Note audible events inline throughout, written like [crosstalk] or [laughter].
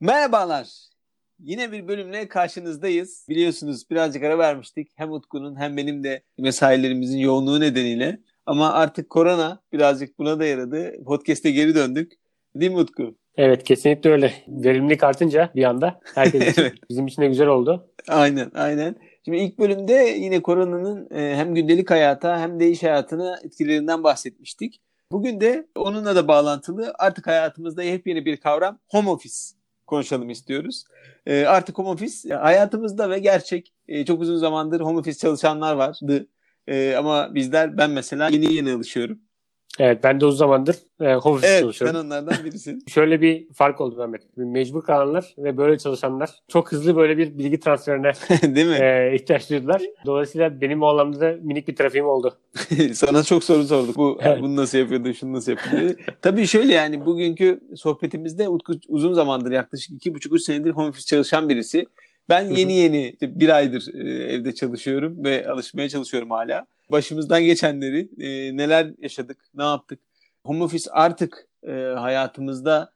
Merhabalar. Yine bir bölümle karşınızdayız. Biliyorsunuz birazcık ara vermiştik. Hem Utku'nun hem benim de mesailerimizin yoğunluğu nedeniyle. Ama artık korona birazcık buna da yaradı. Podcast'e geri döndük. Değil mi Utku? Evet kesinlikle öyle. Verimlilik artınca bir anda herkes için [laughs] Evet. bizim için de güzel oldu. Aynen, aynen. Şimdi ilk bölümde yine koronanın e, hem gündelik hayata hem de iş hayatına etkilerinden bahsetmiştik. Bugün de onunla da bağlantılı artık hayatımızda yepyeni bir kavram home office konuşalım istiyoruz. E, artık home office hayatımızda ve gerçek e, çok uzun zamandır home office çalışanlar vardı. E, ama bizler ben mesela yeni yeni alışıyorum. Evet ben de uzun zamandır e, home office Evet sen çalışıyorum. onlardan birisin. [laughs] Şöyle bir fark oldu Mehmet. Mecbur kalanlar ve böyle çalışanlar çok hızlı böyle bir bilgi transferine [laughs] Değil mi? e, ihtiyaç duydular. Dolayısıyla benim o anlamda da minik bir trafiğim oldu. [laughs] Sana çok soru sorduk. Bu Evet. bunu nasıl yapıyordun, şunu nasıl yapıyordun? Tabii şöyle yani bugünkü sohbetimizde Utku uzun zamandır yaklaşık iki buçuk üç senedir home office çalışan birisi. Ben yeni yeni bir aydır e, evde çalışıyorum ve alışmaya çalışıyorum hala. Başımızdan geçenleri e, neler yaşadık, ne yaptık? Home office artık e, hayatımızda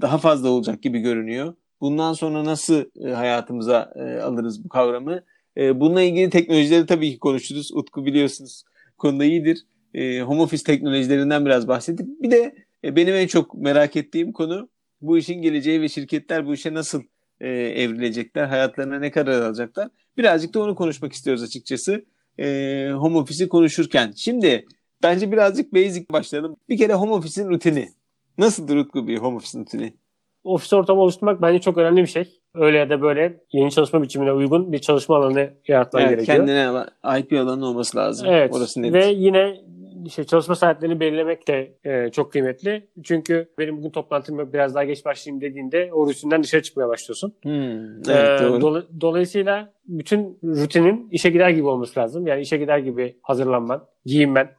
daha fazla olacak gibi görünüyor. Bundan sonra nasıl hayatımıza alırız bu kavramı? Bununla ilgili teknolojileri tabii ki konuşuruz. Utku biliyorsunuz konuda iyidir. Home office teknolojilerinden biraz bahsettik. Bir de benim en çok merak ettiğim konu bu işin geleceği ve şirketler bu işe nasıl e, evrilecekler, hayatlarına ne karar alacaklar. Birazcık da onu konuşmak istiyoruz açıkçası e, home office'i konuşurken. Şimdi bence birazcık basic başlayalım. Bir kere home office'in rutini. Nasıldır Utku bir home office'in rutini? Ofis ortamı oluşturmak bence çok önemli bir şey. Öyle ya da böyle yeni çalışma biçimine uygun bir çalışma alanı yaratman Evet, gerekiyor. kendine ait bir alanın olması lazım. Evet. Orası net. Ve yine işte çalışma saatlerini belirlemek de e, çok kıymetli. Çünkü benim bugün toplantım biraz daha geç başlayayım dediğinde o rutinden dışarı çıkmaya başlıyorsun. Hmm, evet, Ee, doğru. dola- dolayısıyla bütün rutinin işe gider gibi olması lazım. Yani işe gider gibi hazırlanman, giyinmen.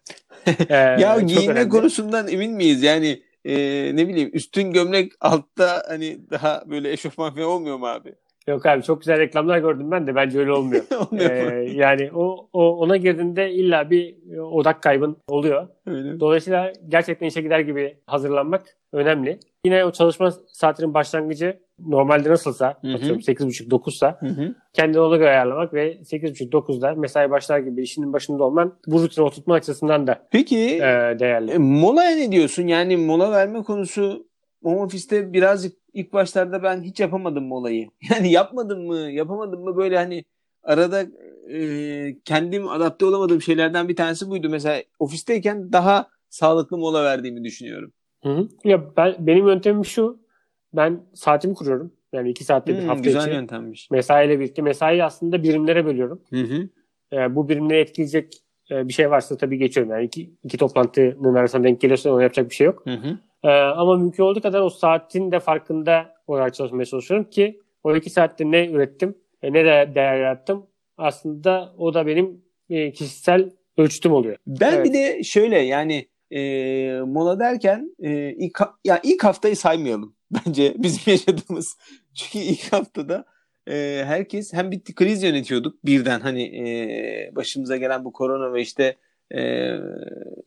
Ee, [laughs] ya giyinme önemli. konusundan emin miyiz? Yani e, ne bileyim üstün gömlek altta hani daha böyle eşofman falan olmuyor mu abi? Yok abi çok güzel reklamlar gördüm ben de bence öyle olmuyor. [laughs] Olmuyor mu? Ee, [laughs] yani o, o ona girdiğinde illa bir odak kaybın oluyor. Öyle. Dolayısıyla gerçekten işe gider gibi hazırlanmak önemli. Yine o çalışma saatinin başlangıcı normalde nasılsa, atıyorum 8.30-9'sa Hı hı. kendini ona göre ayarlamak ve 8.30-9'da mesai başlar gibi işinin başında olman bu rutine oturtma açısından da Peki e, değerli. e, molaya ne diyorsun? Yani mola verme konusu home office'te birazcık ilk başlarda ben hiç yapamadım molayı. [laughs] Yani yapmadım mı, yapamadım mı böyle hani arada e, kendim adapte olamadığım şeylerden bir tanesi buydu. Mesela ofisteyken daha sağlıklı mola verdiğimi düşünüyorum. Hı hı. Ya ben, benim yöntemim şu. Ben saatimi kuruyorum. Yani iki saatte bir Hmm, hafta güzel içi. yöntemmiş. Mesaiyle birlikte. Mesaiyi aslında birimlere bölüyorum. Hı hı. E, bu birimleri etkileyecek e, bir şey varsa tabii geçiyorum. Yani iki, iki toplantının arasında denk geliyorsa ona yapacak bir şey yok. Hı hı. Ee, ama mümkün olduğu kadar o saatin de farkında olarak çalışmaya çalışıyorum ki o iki saatte ne ürettim, e, ne de değer yarattım. Aslında o da benim e, kişisel ölçütüm oluyor. Ben Evet. bir de şöyle yani e, mola derken e, ilk, ya ilk haftayı saymayalım [laughs] bence bizim yaşadığımız. [laughs] Çünkü ilk haftada e, herkes hem bir kriz yönetiyorduk birden hani e, başımıza gelen bu korona ve işte e,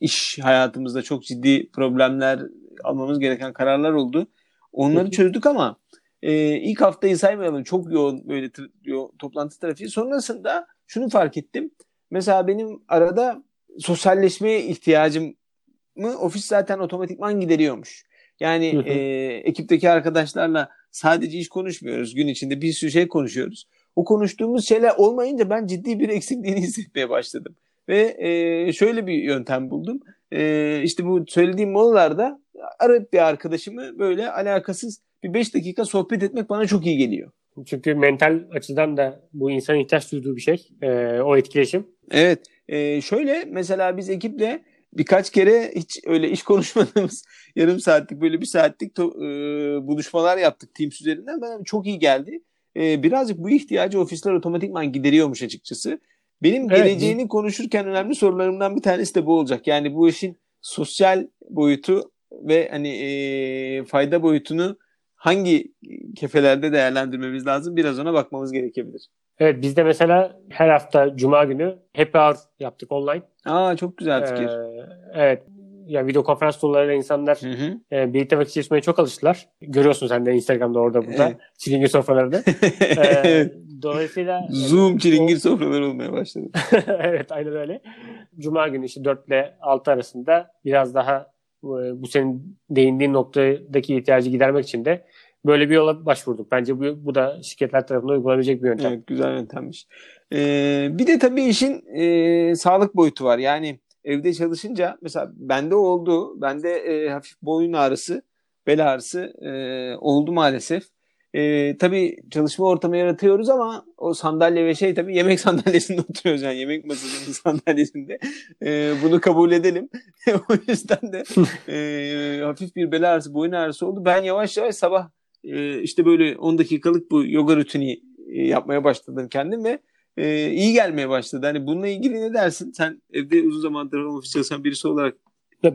iş hayatımızda çok ciddi problemler almamız gereken kararlar oldu. Onları çözdük ama e, ilk haftayı saymayalım. Çok yoğun böyle tr- yo- toplantı trafiği. Sonrasında şunu fark ettim. Mesela benim arada sosyalleşmeye ihtiyacımı ofis zaten otomatikman gideriyormuş. Yani Hı hı. e, ekipteki arkadaşlarla sadece iş konuşmuyoruz. Gün içinde bir sürü şey konuşuyoruz. O konuştuğumuz şeyler olmayınca ben ciddi bir eksikliğini [laughs] hissetmeye başladım. Ve e, şöyle bir yöntem buldum. E, işte bu söylediğim molalarda arayıp bir arkadaşımı böyle alakasız bir 5 dakika sohbet etmek bana çok iyi geliyor. Çünkü mental açıdan da bu insanın ihtiyaç duyduğu bir şey. E, o etkileşim. Evet. Ee, şöyle mesela biz ekiple birkaç kere hiç öyle iş konuşmadığımız [laughs] yarım saatlik böyle bir saatlik to- e, buluşmalar yaptık Teams üzerinden. Bana çok iyi geldi. Ee, birazcık bu ihtiyacı ofisler otomatikman gideriyormuş açıkçası. Benim Evet, geleceğini konuşurken önemli sorularımdan bir tanesi de bu olacak. Yani bu işin sosyal boyutu ve hani e, fayda boyutunu hangi kefelerde değerlendirmemiz lazım? Biraz ona bakmamız gerekebilir. Evet biz de mesela her hafta Cuma günü happy hour yaptık online. Aa çok güzel fikir. Ee, evet. yani video konferans tool'larıyla insanlar Hı hı. e, birlikte vakit geçirmeye çok alıştılar. Görüyorsun sen de Instagram'da orada burada. Evet. Çilingir sofralarında. [laughs] E, dolayısıyla Zoom çilingir sofraları olmaya başladı. [laughs] evet aynen öyle. Cuma günü işte 4 ile 6 arasında biraz daha bu senin değindiğin noktadaki ihtiyacı gidermek için de böyle bir yola başvurduk. Bence bu, bu da şirketler tarafından uygulanabilecek bir yöntem. Evet güzel yöntemmiş. Ee, bir de tabii işin e, sağlık boyutu var. Yani evde çalışınca mesela bende oldu. Bende e, hafif boyun ağrısı, bel ağrısı e, oldu maalesef. E, tabii çalışma ortamı yaratıyoruz ama o sandalye ve şey tabii yemek [laughs] sandalyesinde oturuyoruz yani yemek masasının [laughs] sandalyesinde. E, bunu kabul edelim. [laughs] o yüzden de e, hafif bir bel ağrısı, boyun ağrısı oldu. Ben yavaş yavaş sabah e, işte böyle 10 dakikalık bu yoga rutini e, yapmaya başladım kendim ve e, iyi gelmeye başladı. Hani bununla ilgili ne dersin? Sen evde uzun zamandır home office çalışan birisi olarak.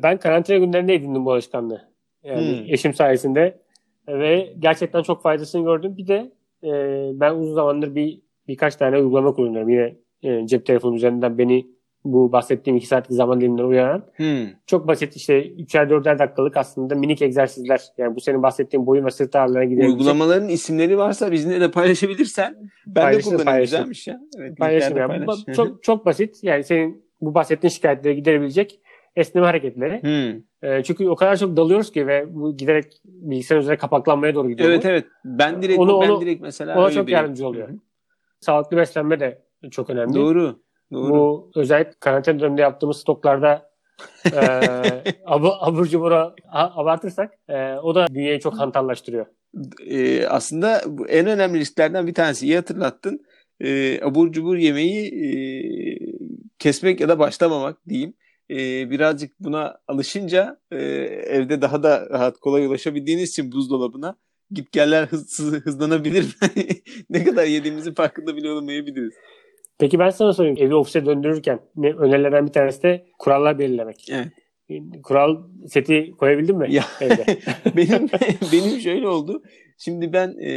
Ben karantina günlerinde edindim bu alışkanlığı. Yani Hmm. eşim sayesinde ve gerçekten çok faydasını gördüm. Bir de e, ben uzun zamandır bir birkaç tane uygulama kullanıyorum. Yine e, cep telefonu üzerinden beni bu bahsettiğim iki saatlik zaman dilimine uyaran Hmm. çok basit işte 3'er 4'er dakikalık aslında minik egzersizler. Yani bu senin bahsettiğin boyun ve sırt ağrılarına gidebilecek. Uygulamaların isimleri varsa bizimle de paylaşabilirsen ben de Paylaşırım, kullanayım. paylaşırım. Güzelmiş ya. Evet, linklerde yani. Paylaş. çok, çok basit. Yani senin bu bahsettiğin şikayetleri giderebilecek esneme hareketleri. Hmm. E, çünkü o kadar çok dalıyoruz ki ve bu giderek bilgisayar üzerine kapaklanmaya doğru gidiyor. Evet bu. evet. Ben direkt Onu- ben onu- direkt mesela ona çok biriyim. yardımcı oluyor. Hı. Sağlıklı beslenme de çok önemli. Doğru. Doğru. Bu özellikle karantina döneminde yaptığımız stoklarda e, [laughs] abur, abur cubur a- abartırsak e, o da bünyeyi çok hantallaştırıyor. Ee, aslında bu en önemli risklerden bir tanesi. İyi hatırlattın. Ee, abur cubur yemeği e, kesmek ya da başlamamak diyeyim. Ee, birazcık buna alışınca e, evde daha da rahat kolay ulaşabildiğiniz için buzdolabına gitgeller hız, hız- hızlanabilir. [laughs] ne kadar yediğimizin farkında bile olamayabiliriz. Peki ben sana sorayım. Evi ofise döndürürken ne, önerilerden bir tanesi de kurallar belirlemek. Evet. Kural seti koyabildin mi Ya. evde? [laughs] benim [laughs] benim şöyle oldu. Şimdi ben e,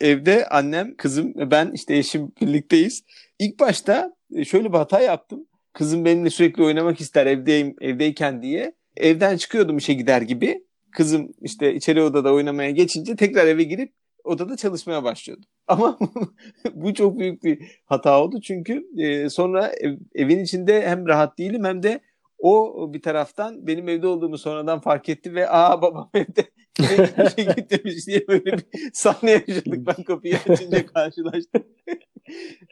evde annem, kızım ben işte eşim birlikteyiz. İlk başta e, şöyle bir hata yaptım. Kızım benimle sürekli oynamak ister evdeyim evdeyken diye. Evden çıkıyordum işe gider gibi. Kızım işte içeri odada oynamaya geçince tekrar eve girip odada çalışmaya başlıyordum. [laughs] Ama [laughs] bu çok büyük bir hata oldu çünkü e, sonra ev- evin içinde hem rahat değilim hem de o bir taraftan benim evde olduğumu sonradan fark etti ve aa babam [laughs] evde işe gitmemiş diye böyle bir sahne yaşadık. Ben kapıyı açınca karşılaştım.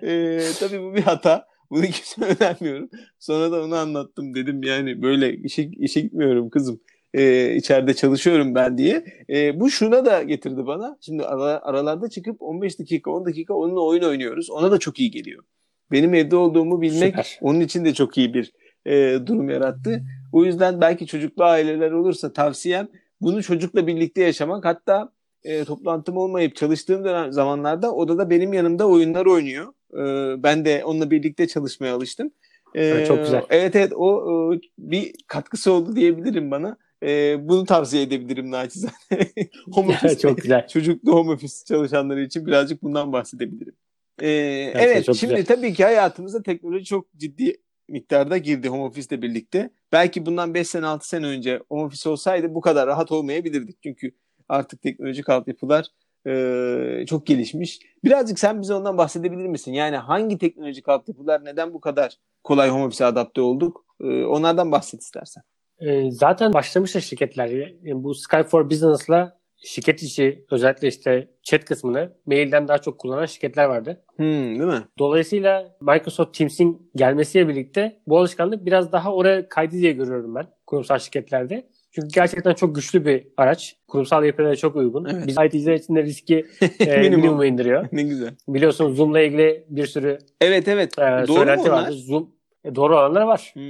ee, tabii bu bir hata. Bunu [laughs] kimse önermiyorum. Sonra da onu anlattım. Dedim yani böyle işe, işe gitmiyorum kızım. Ee, içeride çalışıyorum ben diye. Ee, bu şuna da getirdi bana. Şimdi ara- aralarda çıkıp 15 dakika 10 dakika onunla oyun oynuyoruz. Ona da çok iyi geliyor. Benim evde olduğumu bilmek Süper. onun için de çok iyi bir e, durum yarattı. O yüzden belki çocuklu aileler olursa tavsiyem bunu çocukla birlikte yaşamak. Hatta e, toplantım olmayıp çalıştığım dönem, zamanlarda odada benim yanımda oyunlar oynuyor. E, ben de onunla birlikte çalışmaya alıştım. E, Evet, çok güzel. Evet evet o bir katkısı oldu diyebilirim bana. E, bunu tavsiye edebilirim naçizane. [laughs] home [laughs] office, çok güzel. çocuklu home office çalışanları için birazcık bundan bahsedebilirim. Evet, evet şimdi güzel. tabii ki hayatımıza teknoloji çok ciddi miktarda girdi home office ile birlikte. Belki bundan 5 sene 6 sene önce home office olsaydı bu kadar rahat olmayabilirdik. Çünkü artık teknolojik altyapılar e, çok gelişmiş. Birazcık sen bize ondan bahsedebilir misin? Yani hangi teknolojik altyapılar neden bu kadar kolay home office'e adapte olduk? E, onlardan bahset istersen. E, zaten başlamıştı şirketler. Yani bu Skype for Business'la şirket içi özellikle işte chat kısmını mailden daha çok kullanan şirketler vardı. Hmm, değil mi? Dolayısıyla Microsoft Teams'in gelmesiyle birlikte bu alışkanlık biraz daha oraya kaydı diye görüyorum ben kurumsal şirketlerde. Çünkü gerçekten çok güçlü bir araç. Kurumsal yapıya da çok uygun. Evet. Biz IT'ciler için de riski [laughs] e, Minimum. minimuma indiriyor. Ne güzel. Biliyorsunuz Zoom'la ilgili bir sürü Evet evet. e, Doğru söylenti vardı. Zoom e, doğru olanlar var. Hmm.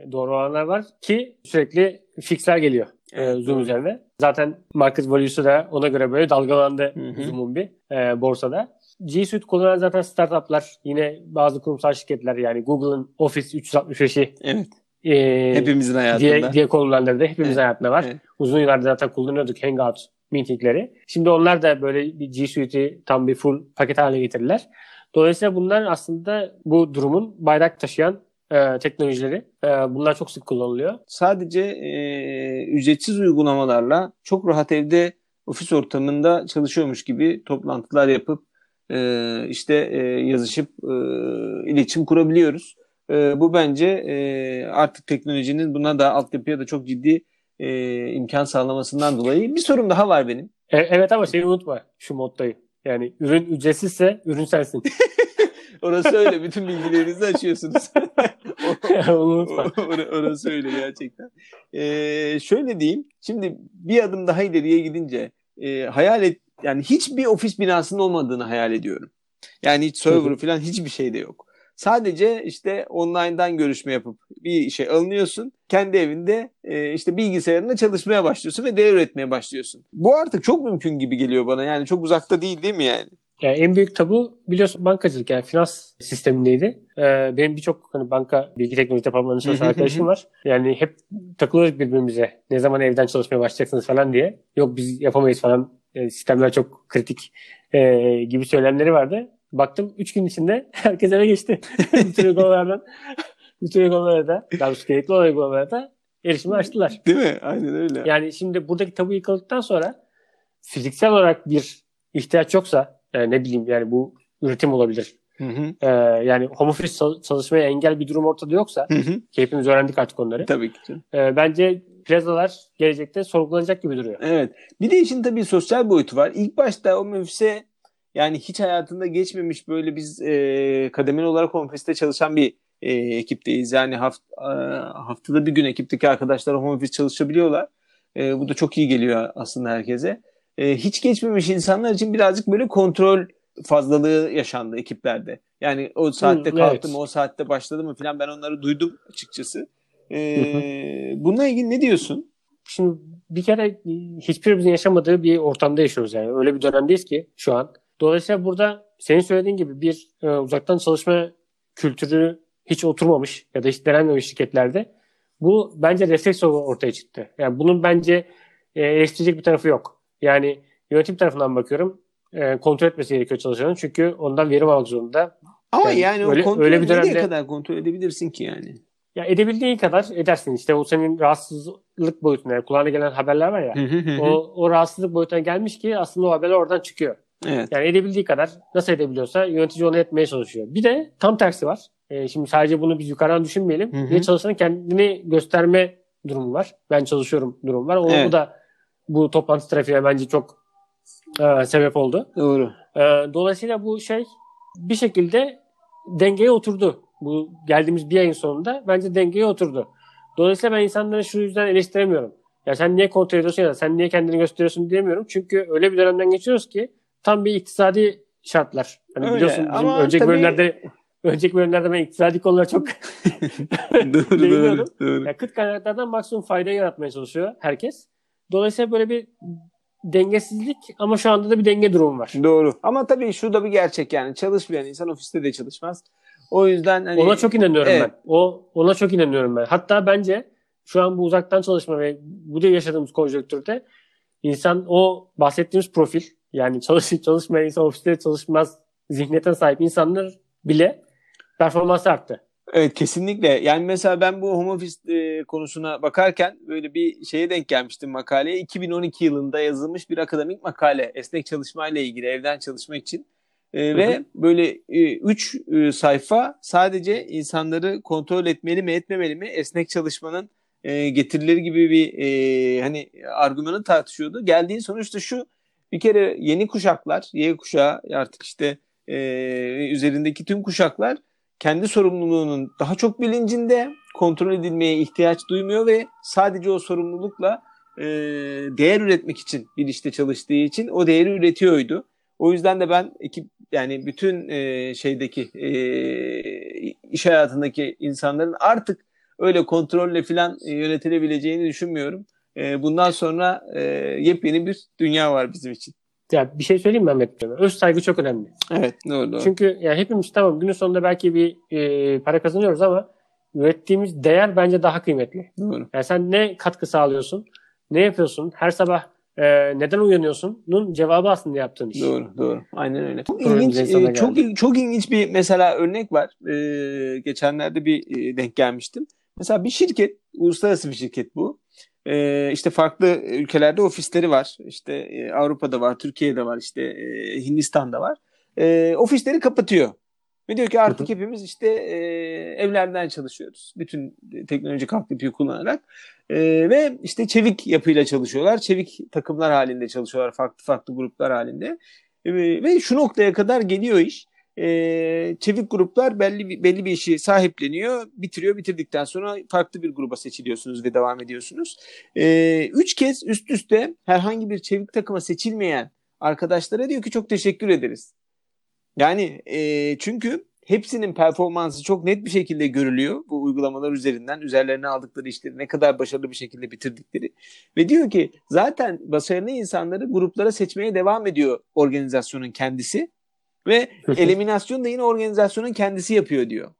E, Doğru olanlar var ki sürekli fixler geliyor e, Zoom doğru. üzerine. Zaten market value'su da ona göre böyle dalgalandı. Zoom'un bir e, borsada. G Suite kullanan zaten startuplar yine bazı kurumsal şirketler yani Google'ın Office 365'i Evet. E, Hepimizin hayatında. diye, diye da hepimizin Evet, hayatında var. evet. Uzun yıllardır zaten kullanıyorduk Hangout meetingleri. Şimdi onlar da böyle bir G Suite'i tam bir full paket haline getirdiler. Dolayısıyla bunlar aslında bu durumun bayrak taşıyan e, teknolojileri. E, bunlar çok sık kullanılıyor. Sadece e, ücretsiz uygulamalarla çok rahat evde ofis ortamında çalışıyormuş gibi toplantılar yapıp e, işte e, yazışıp e, iletişim kurabiliyoruz. E, bu bence e, artık teknolojinin buna da altyapıya da çok ciddi e, imkan sağlamasından dolayı. Bir sorum daha var benim. E, evet ama şeyi unutma şu moddayı. Yani ürün ücretsizse ürün sensin. [laughs] Orası öyle. Bütün bilgilerinizi açıyorsunuz. [laughs] orası öyle gerçekten. Ee, şöyle diyeyim. Şimdi bir adım daha ileriye gidince e, hayal et yani hiçbir ofis binasının olmadığını hayal ediyorum. Yani hiç server falan hiçbir şey de yok. Sadece işte online'dan görüşme yapıp bir şey alınıyorsun. Kendi evinde e, işte bilgisayarında çalışmaya başlıyorsun ve değer üretmeye başlıyorsun. Bu artık çok mümkün gibi geliyor bana. Yani çok uzakta değil değil mi yani? Yani en büyük tabu biliyorsun bankacılık yani finans sistemindeydi. Ee, benim birçok hani banka bilgi teknoloji departmanında çalışan arkadaşım var. Yani hep takılıyoruz birbirimize. Ne zaman evden çalışmaya başlayacaksınız falan diye. Yok biz yapamayız falan. Yani sistemler çok kritik e, gibi söylemleri vardı. Baktım 3 gün içinde [laughs] herkes eve geçti. [laughs] bütün uygulamalardan. [laughs] bütün uygulamalarda, daha doğrusu gerekli olan uygulamalarda erişimi açtılar. Değil mi? Aynen öyle. Yani şimdi buradaki tabu yıkıldıktan sonra fiziksel olarak bir ihtiyaç yoksa yani ne bileyim yani bu üretim olabilir. Hı hı. Ee, yani home office çalışmaya engel bir durum ortada yoksa Hı hı. ki hepimiz öğrendik artık onları. Tabii ki. Ee, bence plazalar gelecekte sorgulanacak gibi duruyor. Evet. Bir de işin tabii sosyal boyutu var. İlk başta o ofise yani hiç hayatında geçmemiş böyle biz e, kademeli olarak home office'te çalışan bir e, ekipteyiz. Yani haft, e, haftada bir gün ekipteki arkadaşlar home office çalışabiliyorlar. E, bu da çok iyi geliyor aslında herkese. E, hiç geçmemiş insanlar için birazcık böyle kontrol fazlalığı yaşandı ekiplerde. Yani o saatte Hı, kalktı evet. o saatte başladı mı falan ben onları duydum açıkçası. E, bununla ilgili ne diyorsun? Şimdi bir kere hiçbirimizin yaşamadığı bir ortamda yaşıyoruz yani. Öyle bir dönemdeyiz ki şu an. Dolayısıyla burada senin söylediğin gibi bir e, uzaktan çalışma kültürü hiç oturmamış ya da hiç denenmemiş şirketlerde bu bence refleks ortaya çıktı. Yani bunun bence e, eleştirecek bir tarafı yok. Yani yönetim tarafından bakıyorum e, kontrol etmesi gerekiyor çalışanın çünkü ondan verim almak zorunda. Ama Yani yani, öyle- o kontrolü öyle bir dönemde- kadar kontrol edebilirsin ki yani? Ya edebildiğin kadar edersin. İşte o senin rahatsızlık boyutuna, yani kulağına gelen haberler var ya. o, o rahatsızlık boyutuna gelmiş ki aslında o haberler oradan çıkıyor. Evet. Yani edebildiği kadar nasıl edebiliyorsa yönetici onu etmeye çalışıyor. Bir de tam tersi var. Ee, şimdi sadece bunu biz yukarıdan düşünmeyelim. Hı hı. Bir çalışanın kendini gösterme durumu var. Ben çalışıyorum durum var. O, Evet. Bu da bu toplantı trafiğe bence çok e, sebep oldu. Doğru. E, dolayısıyla bu şey bir şekilde dengeye oturdu. Bu geldiğimiz bir ayın sonunda bence dengeye oturdu. Dolayısıyla ben insanları şu yüzden eleştiremiyorum. Ya sen niye kontrol ediyorsun ya da sen niye kendini gösteriyorsun diyemiyorum. Çünkü öyle bir dönemden geçiyoruz ki tam bir iktisadi şartlar. Hani Öyle, biliyorsun bizim ama önceki tabii- bölümlerde önceki bölümlerde ben iktisadi konulara çok [laughs] doğru, doğru, doğru. ya kıt kaynaklardan maksimum faydayı yaratmaya çalışıyor herkes. Dolayısıyla böyle bir dengesizlik ama şu anda da bir denge durumu var. Doğru. Ama tabii şu da bir gerçek yani. Çalışmayan insan ofiste de çalışmaz. O yüzden hani Ona çok inanıyorum Evet. ben. O ona çok inanıyorum ben. Hatta bence şu an bu uzaktan çalışma ve bu da yaşadığımız konjonktürde insan o bahsettiğimiz profil yani çalışıp çalışmayan insan ofiste çalışmaz zihniyete sahip insanlar bile performansı arttı. Evet kesinlikle. Yani mesela ben bu home office e, konusuna bakarken böyle bir şeye denk gelmiştim makaleye. 2012 yılında yazılmış bir akademik makale. Esnek çalışma ile ilgili evden çalışma için. E, Hı ve böyle 3 sayfa sadece insanları kontrol etmeli mi etmemeli mi esnek çalışmanın e, getirileri gibi bir e, hani argümanı tartışıyordu. Geldiği sonuç da şu bir kere yeni kuşaklar Y kuşağı artık işte e, üzerindeki tüm kuşaklar kendi sorumluluğunun daha çok bilincinde kontrol edilmeye ihtiyaç duymuyor ve sadece o sorumlulukla e, değer üretmek için bir işte çalıştığı için o değeri üretiyordu. O yüzden de ben ekip yani bütün e, şeydeki e, iş hayatındaki insanların artık öyle kontrolle falan e, yönetilebileceğini düşünmüyorum. E, bundan sonra e, yepyeni bir dünya var bizim için. Ya bir şey söyleyeyim mi Mehmet? Öz saygı çok önemli. Evet doğru doğru. Çünkü yani hepimiz tamam günün sonunda belki bir e, para kazanıyoruz ama ürettiğimiz değer bence daha kıymetli. doğru. Yani sen ne katkı sağlıyorsun? Ne yapıyorsun? Her sabah e, neden uyanıyorsun'un cevabı aslında yaptığın iş. Doğru, doğru. Aynen öyle. Çok ilginç, e, çok il- çok ilginç bir mesela örnek var. E, geçenlerde bir e, denk gelmiştim. Mesela bir şirket, uluslararası bir şirket bu. E, işte farklı ülkelerde ofisleri var. İşte e, Avrupa'da var, Türkiye'de var, işte e, Hindistan'da var. E, ofisleri kapatıyor. Ve diyor ki artık hepimiz işte e, evlerden çalışıyoruz. Bütün teknolojik altyapıyı kullanarak. E, ve işte çevik yapıyla çalışıyorlar. Çevik takımlar halinde çalışıyorlar. Farklı farklı gruplar halinde. E, ve şu noktaya kadar geliyor iş. E, çevik gruplar belli belli bir işi sahipleniyor, bitiriyor. Bitirdikten sonra farklı bir gruba seçiliyorsunuz ve devam ediyorsunuz. E, üç kez üst üste herhangi bir çevik takıma seçilmeyen arkadaşlara diyor ki çok teşekkür ederiz. Yani e, çünkü hepsinin performansı çok net bir şekilde görülüyor bu uygulamalar üzerinden. Üzerlerine aldıkları işleri ne kadar başarılı bir şekilde bitirdikleri. Ve diyor ki zaten başarılı insanları gruplara seçmeye devam ediyor organizasyonun kendisi. Ve eliminasyon da yine organizasyonun kendisi yapıyor diyor.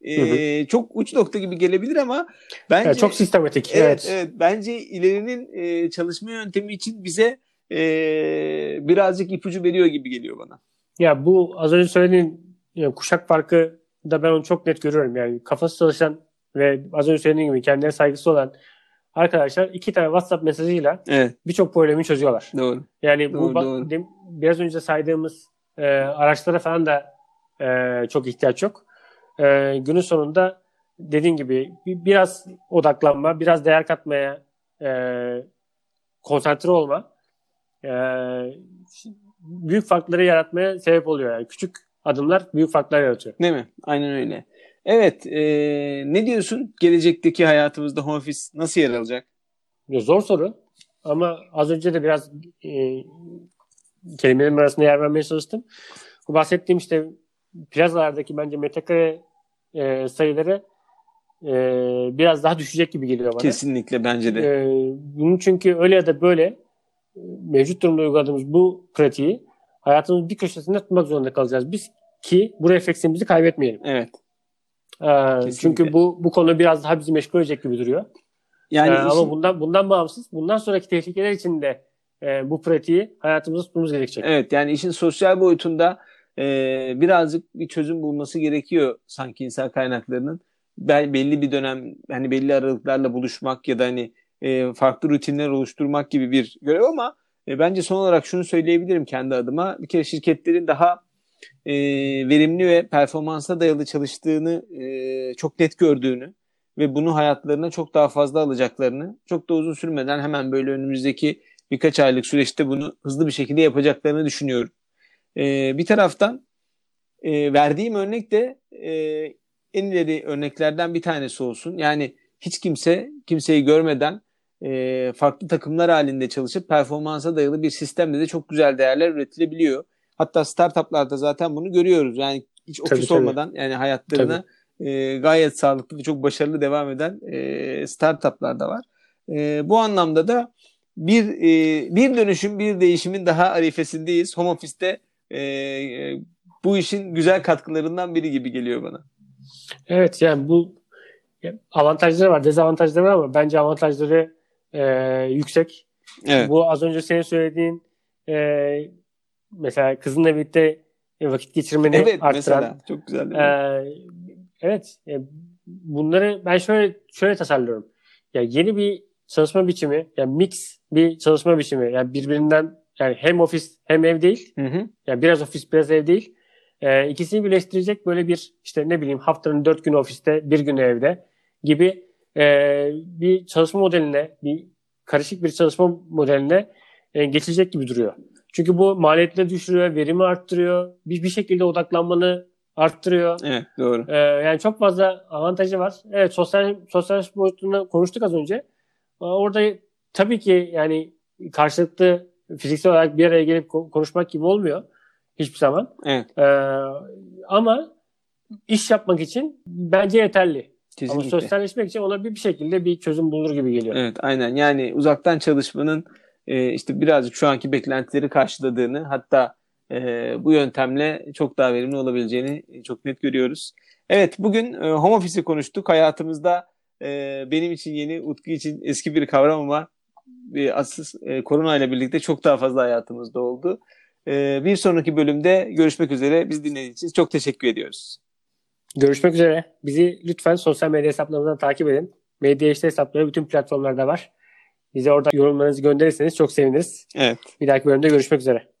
E, çok uç nokta gibi gelebilir ama bence Evet, çok sistematik. Evet, Evet. evet. Bence ilerinin e, çalışma yöntemi için bize e, birazcık ipucu veriyor gibi geliyor bana. Ya bu az önce söylediğin yani kuşak farkı da ben onu çok net görüyorum. Yani kafası çalışan ve az önce söylediğim gibi kendine saygısı olan arkadaşlar iki tane WhatsApp mesajıyla Evet, birçok problemi çözüyorlar. doğru. Yani Doğru, bu doğru. biraz önce saydığımız e, araçlara falan da e, çok ihtiyaç yok. E, günün sonunda dediğin gibi bir- biraz odaklanma, biraz değer katmaya e, konsantre olma e, büyük farkları yaratmaya sebep oluyor. Yani küçük adımlar büyük farklar yaratıyor. Değil mi? Aynen öyle. Evet, e, ne diyorsun? Gelecekteki hayatımızda home office nasıl yer alacak? Zor soru ama az önce de biraz e, kelimelerin arasında yer vermeye çalıştım. Bu bahsettiğim işte plazalardaki bence metrekare e, sayıları e, biraz daha düşecek gibi geliyor bana. Kesinlikle bence de. E, bunun çünkü öyle ya da böyle e, mevcut durumda uyguladığımız bu pratiği hayatımızın bir köşesinde tutmak zorunda kalacağız biz ki bu refleksimizi kaybetmeyelim. Evet. E, Kesinlikle. çünkü bu bu konu biraz daha bizi meşgul edecek gibi duruyor. Yani Ee, işin- ama bundan bundan bağımsız bundan sonraki tehlikeler için de e, bu pratiği hayatımızda tutmamız gerekecek. Evet yani işin sosyal boyutunda e, birazcık bir çözüm bulması gerekiyor sanki insan kaynaklarının. Bel- belli bir dönem hani belli aralıklarla buluşmak ya da hani e, farklı rutinler oluşturmak gibi bir görev ama e, bence son olarak şunu söyleyebilirim kendi adıma. Bir kere şirketlerin daha e, verimli ve performansa dayalı çalıştığını e, çok net gördüğünü ve bunu hayatlarına çok daha fazla alacaklarını çok da uzun sürmeden hemen böyle önümüzdeki birkaç aylık süreçte bunu hızlı bir şekilde yapacaklarını düşünüyorum. Ee, bir taraftan e, verdiğim örnek de e, en ileri örneklerden bir tanesi olsun. Yani hiç kimse kimseyi görmeden e, farklı takımlar halinde çalışıp performansa dayalı bir sistemde de çok güzel değerler üretilebiliyor. Hatta startuplarda zaten bunu görüyoruz. Yani hiç Tabii, ofis tabii. olmadan yani hayatlarına e, gayet sağlıklı ve çok başarılı devam eden e, startuplar da var. E, bu anlamda da bir e, bir dönüşüm, bir değişimin daha arifesindeyiz. Home office'te e, e, bu işin güzel katkılarından biri gibi geliyor bana. Evet yani bu avantajları var, dezavantajları var ama bence avantajları e, yüksek. Evet. Bu az önce senin söylediğin e, mesela kızınla birlikte e, vakit geçirmeni Evet arttıran. mesela çok güzel. değil mi? e, evet e, bunları ben şöyle şöyle tasarlıyorum. Ya yeni bir çalışma biçimi, yani mix bir çalışma biçimi. Yani birbirinden yani hem ofis hem ev değil. Hı hı. Yani biraz ofis biraz ev değil. Ee, ikisini birleştirecek böyle bir işte ne bileyim haftanın dört günü ofiste bir günü evde gibi e, bir çalışma modeline bir karışık bir çalışma modeline e, geçilecek gibi duruyor. Çünkü bu maliyetleri düşürüyor, verimi arttırıyor, bir, bir şekilde odaklanmanı arttırıyor. Evet doğru. Ee, yani çok fazla avantajı var. Evet sosyal sosyal boyutunu konuştuk az önce. Orada tabii ki yani karşılıklı fiziksel olarak bir araya gelip ko- konuşmak gibi olmuyor hiçbir zaman. Evet Ee, ama iş yapmak için bence yeterli. kesinlikle. Ama sosyalleşmek için ona bir, bir şekilde bir çözüm bulur gibi geliyor. Evet aynen yani uzaktan çalışmanın e, işte birazcık şu anki beklentileri karşıladığını hatta e, bu yöntemle çok daha verimli olabileceğini çok net görüyoruz. Evet bugün e, home office'i konuştuk. Hayatımızda e, benim için yeni, Utku için eski bir kavram ama bir asıl e, korona ile birlikte çok daha fazla hayatımızda oldu. E, bir sonraki bölümde görüşmek üzere. Biz dinlediğiniz için çok teşekkür ediyoruz. Görüşmek üzere. Bizi lütfen sosyal medya hesaplarımızdan takip edin. Medya işte hesapları bütün platformlarda var. Bize orada yorumlarınızı gönderirseniz çok seviniriz. Evet. Bir dahaki bölümde görüşmek üzere.